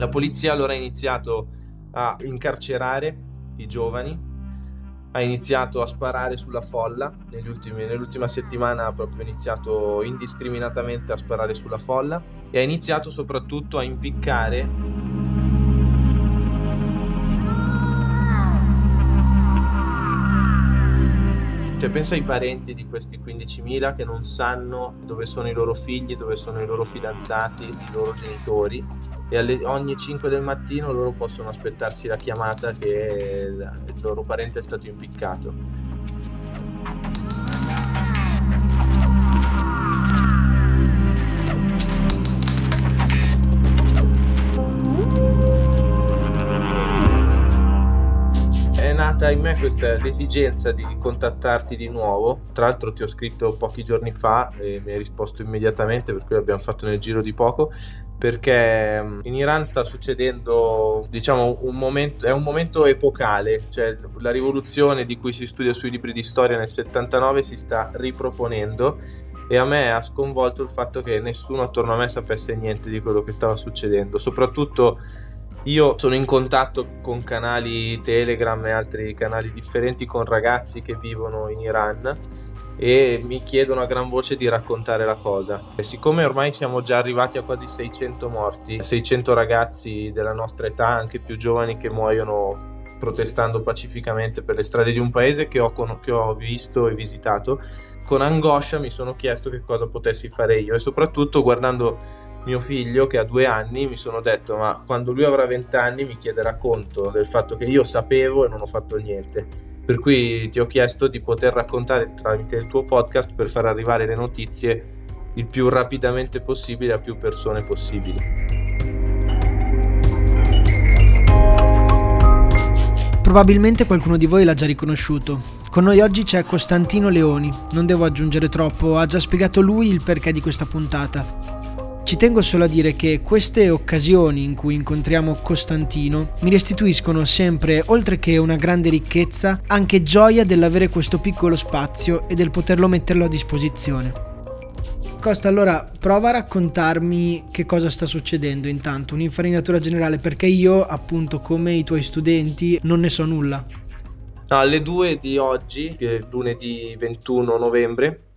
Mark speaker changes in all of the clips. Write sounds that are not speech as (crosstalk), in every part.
Speaker 1: La polizia allora ha iniziato a incarcerare i giovani, ha iniziato a sparare sulla folla, ultimi, nell'ultima settimana ha proprio iniziato indiscriminatamente a sparare sulla folla e ha iniziato soprattutto a impiccare Cioè, pensa ai parenti di questi 15.000 che non sanno dove sono i loro figli, dove sono i loro fidanzati, i loro genitori e alle, ogni 5 del mattino loro possono aspettarsi la chiamata che il loro parente è stato impiccato. Nata in me questa l'esigenza di contattarti di nuovo. Tra l'altro ti ho scritto pochi giorni fa e mi hai risposto immediatamente, per cui l'abbiamo fatto nel giro di poco. Perché in Iran sta succedendo, diciamo, un momento, è un momento epocale, cioè la rivoluzione di cui si studia sui libri di storia nel 79 si sta riproponendo e a me ha sconvolto il fatto che nessuno attorno a me sapesse niente di quello che stava succedendo, soprattutto io sono in contatto con canali Telegram e altri canali differenti con ragazzi che vivono in Iran e mi chiedono a gran voce di raccontare la cosa. E siccome ormai siamo già arrivati a quasi 600 morti, 600 ragazzi della nostra età, anche più giovani, che muoiono protestando pacificamente per le strade di un paese che ho, che ho visto e visitato, con angoscia mi sono chiesto che cosa potessi fare io e soprattutto guardando mio figlio che ha due anni mi sono detto ma quando lui avrà vent'anni mi chiederà conto del fatto che io sapevo e non ho fatto niente per cui ti ho chiesto di poter raccontare tramite il tuo podcast per far arrivare le notizie il più rapidamente possibile a più persone possibili.
Speaker 2: Probabilmente qualcuno di voi l'ha già riconosciuto. Con noi oggi c'è Costantino Leoni, non devo aggiungere troppo, ha già spiegato lui il perché di questa puntata. Ci tengo solo a dire che queste occasioni in cui incontriamo Costantino mi restituiscono sempre, oltre che una grande ricchezza, anche gioia dell'avere questo piccolo spazio e del poterlo metterlo a disposizione. Costa, allora prova a raccontarmi che cosa sta succedendo intanto, un'infarinatura generale, perché io, appunto, come i tuoi studenti, non ne so nulla.
Speaker 1: alle 2 di oggi, lunedì 21 novembre,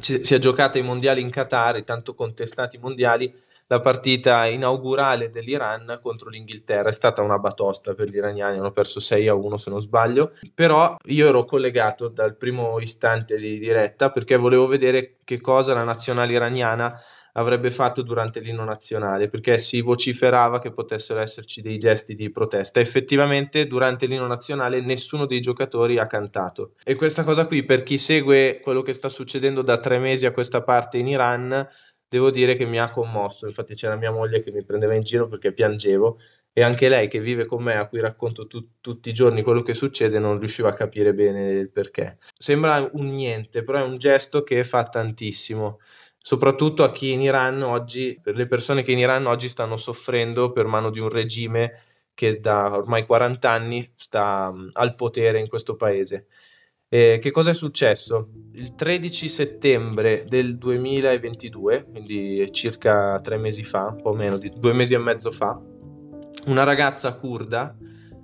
Speaker 1: si è giocata i mondiali in Qatar, i tanto contestati mondiali, la partita inaugurale dell'Iran contro l'Inghilterra. È stata una batosta per gli iraniani, hanno perso 6 a 1 se non sbaglio, però io ero collegato dal primo istante di diretta perché volevo vedere che cosa la nazionale iraniana avrebbe fatto durante l'inno nazionale, perché si vociferava che potessero esserci dei gesti di protesta. Effettivamente, durante l'inno nazionale, nessuno dei giocatori ha cantato. E questa cosa qui, per chi segue quello che sta succedendo da tre mesi a questa parte in Iran, devo dire che mi ha commosso. Infatti, c'era mia moglie che mi prendeva in giro perché piangevo. E anche lei, che vive con me, a cui racconto tu- tutti i giorni quello che succede, non riusciva a capire bene il perché. Sembra un niente, però è un gesto che fa tantissimo soprattutto a chi in Iran oggi, per le persone che in Iran oggi stanno soffrendo per mano di un regime che da ormai 40 anni sta um, al potere in questo paese. E che cosa è successo? Il 13 settembre del 2022, quindi circa tre mesi fa, un po' meno di due mesi e mezzo fa, una ragazza kurda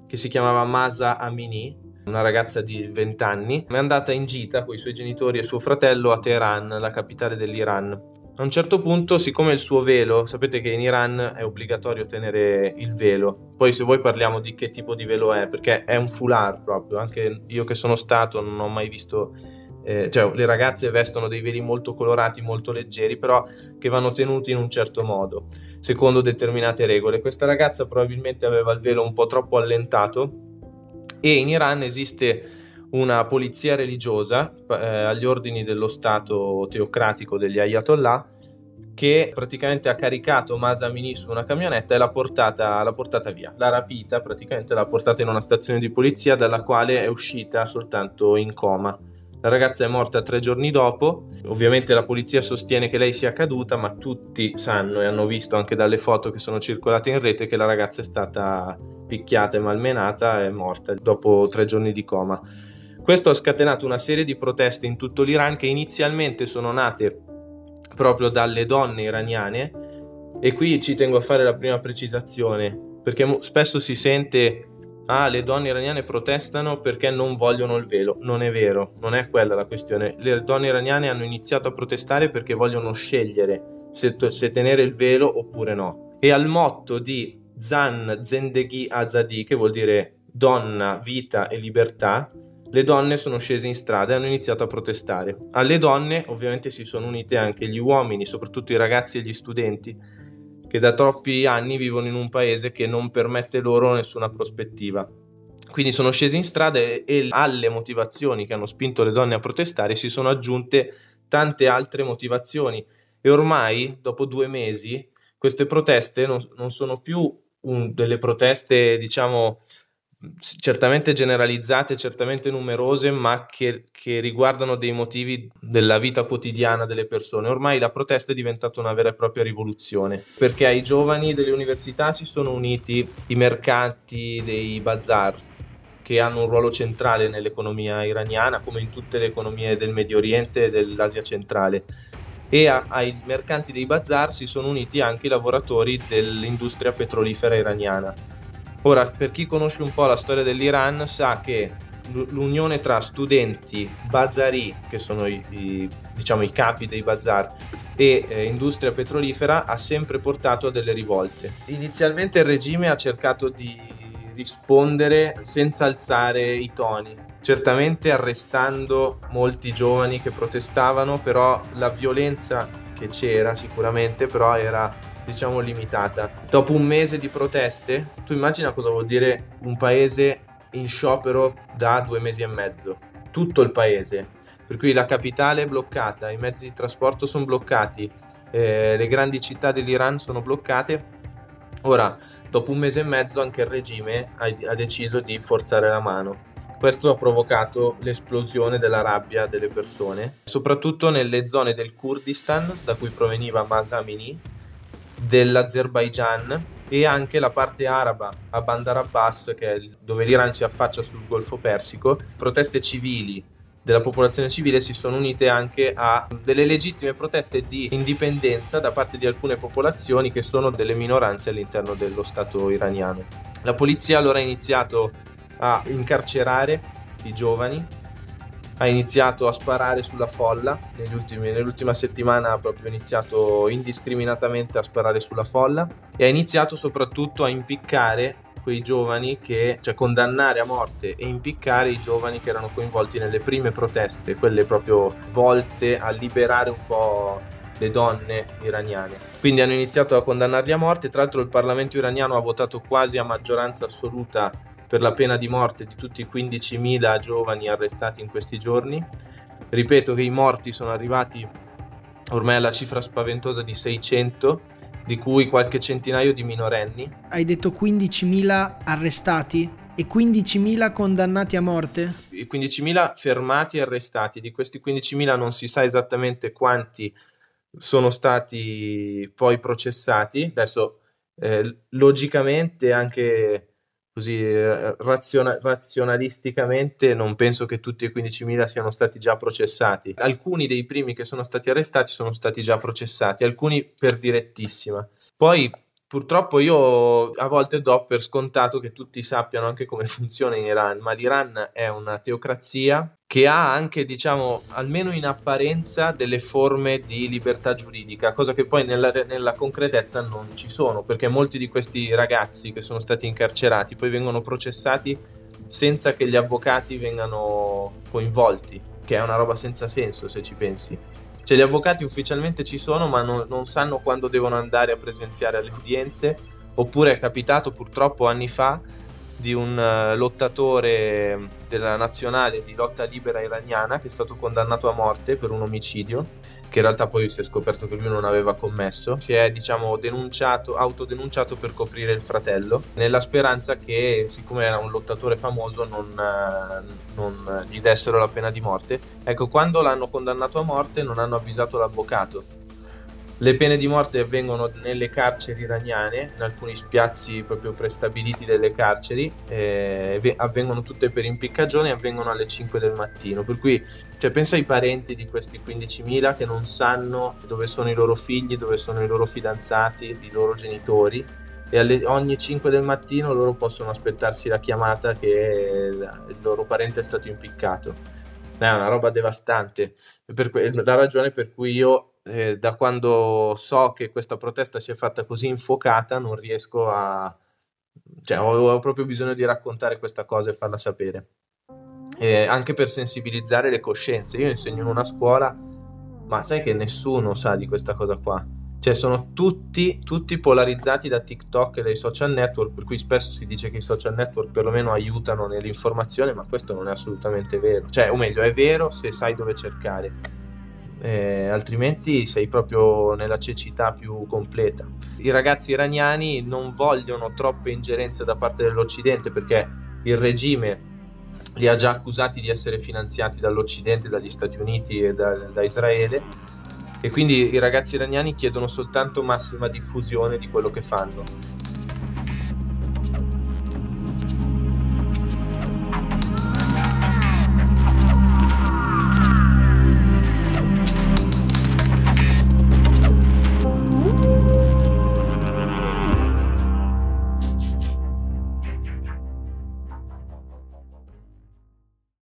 Speaker 1: che si chiamava Masa Amini, una ragazza di 20 anni, è andata in gita con i suoi genitori e suo fratello a Teheran, la capitale dell'Iran. A un certo punto, siccome il suo velo, sapete che in Iran è obbligatorio tenere il velo, poi se voi parliamo di che tipo di velo è, perché è un foulard proprio, anche io che sono stato non ho mai visto eh, cioè le ragazze vestono dei veli molto colorati, molto leggeri, però che vanno tenuti in un certo modo, secondo determinate regole. Questa ragazza probabilmente aveva il velo un po' troppo allentato e in Iran esiste una polizia religiosa eh, agli ordini dello Stato teocratico degli Ayatollah che praticamente ha caricato Masa Amini su una camionetta e l'ha portata, l'ha portata via. L'ha rapita, praticamente l'ha portata in una stazione di polizia dalla quale è uscita soltanto in coma. La ragazza è morta tre giorni dopo, ovviamente la polizia sostiene che lei sia caduta, ma tutti sanno e hanno visto anche dalle foto che sono circolate in rete che la ragazza è stata picchiata e malmenata e morta dopo tre giorni di coma. Questo ha scatenato una serie di proteste in tutto l'Iran che inizialmente sono nate proprio dalle donne iraniane E qui ci tengo a fare la prima precisazione, perché spesso si sente ah, le donne iraniane protestano perché non vogliono il velo. Non è vero, non è quella la questione. Le donne iraniane hanno iniziato a protestare perché vogliono scegliere se, se tenere il velo oppure no. E al motto di Zan Zendeghi Azadi, che vuol dire donna, vita e libertà, le donne sono scese in strada e hanno iniziato a protestare. Alle donne ovviamente si sono unite anche gli uomini, soprattutto i ragazzi e gli studenti, che da troppi anni vivono in un paese che non permette loro nessuna prospettiva. Quindi sono scesi in strada e, alle motivazioni che hanno spinto le donne a protestare si sono aggiunte tante altre motivazioni e ormai dopo due mesi queste proteste non, non sono più un, delle proteste diciamo certamente generalizzate, certamente numerose, ma che, che, riguardano dei motivi della vita quotidiana delle persone. Ormai la protesta è diventata una vera e propria rivoluzione, perché ai giovani delle università si sono uniti i mercanti dei bazar, che hanno un ruolo centrale nell'economia iraniana, come in tutte le economie del Medio Oriente e dell'Asia centrale. E a, ai mercanti dei bazar si sono uniti anche i lavoratori dell'industria petrolifera iraniana Ora, per chi conosce un po' la storia dell'Iran, sa che l'unione tra studenti, bazari, che sono i, i, diciamo, i capi dei bazar, e eh, industria petrolifera ha sempre portato a delle rivolte. Inizialmente il regime ha cercato di rispondere senza alzare i toni, certamente arrestando molti giovani che protestavano, però la violenza che c'era sicuramente però era diciamo limitata. Dopo un mese di proteste, tu immagina cosa vuol dire un paese in sciopero da due mesi e mezzo. Tutto il paese. Per cui la capitale è bloccata, i mezzi di trasporto sono bloccati, eh, le grandi città dell'Iran sono bloccate. Ora, dopo un mese e mezzo anche il regime ha, ha deciso di forzare la mano. Questo ha provocato l'esplosione della rabbia delle persone, soprattutto nelle zone del Kurdistan da cui proveniva Masa dell'Azerbaigian e anche la parte araba a Bandar Abbas, che è dove l'Iran si affaccia sul Golfo Persico, proteste civili della popolazione civile si sono unite anche a delle legittime proteste di indipendenza da parte di alcune popolazioni che sono delle minoranze all'interno dello Stato iraniano. La polizia allora ha iniziato a incarcerare i giovani ha iniziato a sparare sulla folla, nell'ultima settimana ha proprio iniziato indiscriminatamente a sparare sulla folla. E ha iniziato soprattutto a impiccare quei giovani che, cioè condannare a morte e impiccare i giovani che erano coinvolti nelle prime proteste, quelle proprio volte a liberare un po' le donne iraniane. Quindi hanno iniziato a condannarli a morte, tra l'altro il Parlamento iraniano ha votato quasi a maggioranza assoluta per la pena di morte di tutti i 15.000 giovani arrestati in questi giorni. Ripeto che i morti sono arrivati ormai alla cifra spaventosa di 600, di cui qualche centinaio di minorenni.
Speaker 2: Hai detto 15.000 arrestati? E 15.000 condannati a morte?
Speaker 1: I 15.000 fermati e arrestati, di questi 15.000 non si sa esattamente quanti sono stati poi processati. Adesso eh, logicamente anche così eh, raziona- razionalisticamente non penso che tutti i 15.000 siano stati già processati. Alcuni dei primi che sono stati arrestati sono stati già processati, alcuni per direttissima. Poi Purtroppo io a volte do per scontato che tutti sappiano anche come (laughs) funziona in Iran, ma l'Iran è una teocrazia che ha anche, diciamo, almeno in apparenza, delle forme di libertà giuridica, cosa che poi nella, nella concretezza non ci sono, perché molti di questi ragazzi che sono stati incarcerati poi vengono processati senza che gli avvocati vengano coinvolti, che è una roba senza senso se ci pensi. Cioè gli avvocati ufficialmente ci sono ma non, non sanno quando devono andare a presenziare alle udienze, oppure è capitato purtroppo anni fa di un uh, lottatore della nazionale di lotta libera iraniana che è stato condannato a morte per un omicidio che in realtà poi si è scoperto che lui non aveva commesso, si è diciamo denunciato, autodenunciato per coprire il fratello, nella speranza che siccome era un lottatore famoso non, eh, non gli dessero la pena di morte. Ecco, quando l'hanno condannato a morte non hanno avvisato l'avvocato Le pene di morte avvengono nelle carceri iraniane, in alcuni spiazzi proprio prestabiliti delle carceri, eh, avvengono tutte per impiccagione e avvengono alle 5 del mattino. Per cui, cioè, pensa ai parenti di questi 15.000 che non sanno dove sono i loro figli, dove sono i loro fidanzati, i loro genitori, e alle, ogni 5 del mattino loro possono aspettarsi la chiamata che il loro parente è stato impiccato. È una roba devastante. La ragione per cui io eh, da quando so che questa protesta si è fatta così infuocata non riesco a... cioè ho, ho proprio bisogno di raccontare questa cosa e farla sapere. Eh, anche per sensibilizzare le coscienze. Io insegno in una scuola, ma sai che nessuno sa di questa cosa qua. Cioè sono tutti, tutti polarizzati da TikTok e dai social network, per cui spesso si dice che i social network perlomeno aiutano nell'informazione, ma questo non è assolutamente vero. Cioè, o meglio, è vero se sai dove cercare eh, altrimenti sei proprio nella cecità più completa. I ragazzi iraniani non vogliono troppe ingerenze da parte dell'Occidente perché il regime li ha già accusati di essere finanziati dall'Occidente, dagli Stati Uniti e da, da Israele e quindi i ragazzi iraniani chiedono soltanto massima diffusione di quello che fanno